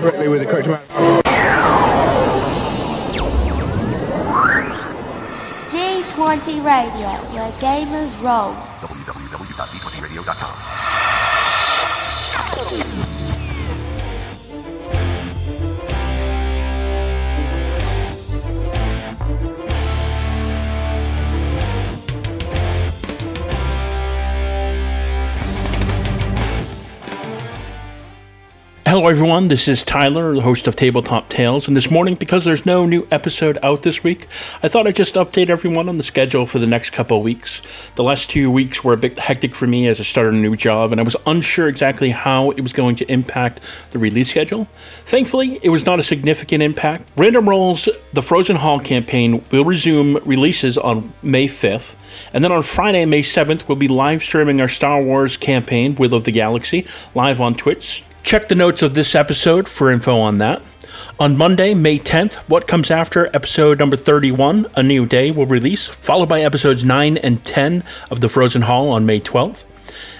correctly with the correct amount. D20 Radio, where gamers roll. www.d20radio.com. Hello, everyone. This is Tyler, the host of Tabletop Tales. And this morning, because there's no new episode out this week, I thought I'd just update everyone on the schedule for the next couple weeks. The last two weeks were a bit hectic for me as I started a new job, and I was unsure exactly how it was going to impact the release schedule. Thankfully, it was not a significant impact. Random Rolls, the Frozen Hall campaign, will resume releases on May 5th. And then on Friday, May 7th, we'll be live streaming our Star Wars campaign, Will of the Galaxy, live on Twitch. Check the notes of this episode for info on that. On Monday, May 10th, What Comes After, episode number 31, A New Day, will release, followed by episodes 9 and 10 of The Frozen Hall on May 12th.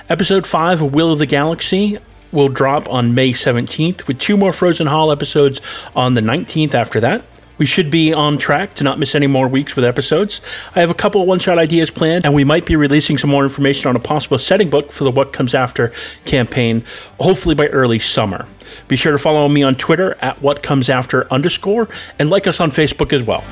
Episode 5 Will of the Galaxy will drop on May 17th, with two more Frozen Hall episodes on the 19th after that. We should be on track to not miss any more weeks with episodes. I have a couple one shot ideas planned, and we might be releasing some more information on a possible setting book for the What Comes After campaign, hopefully by early summer. Be sure to follow me on Twitter at What Comes After underscore and like us on Facebook as well.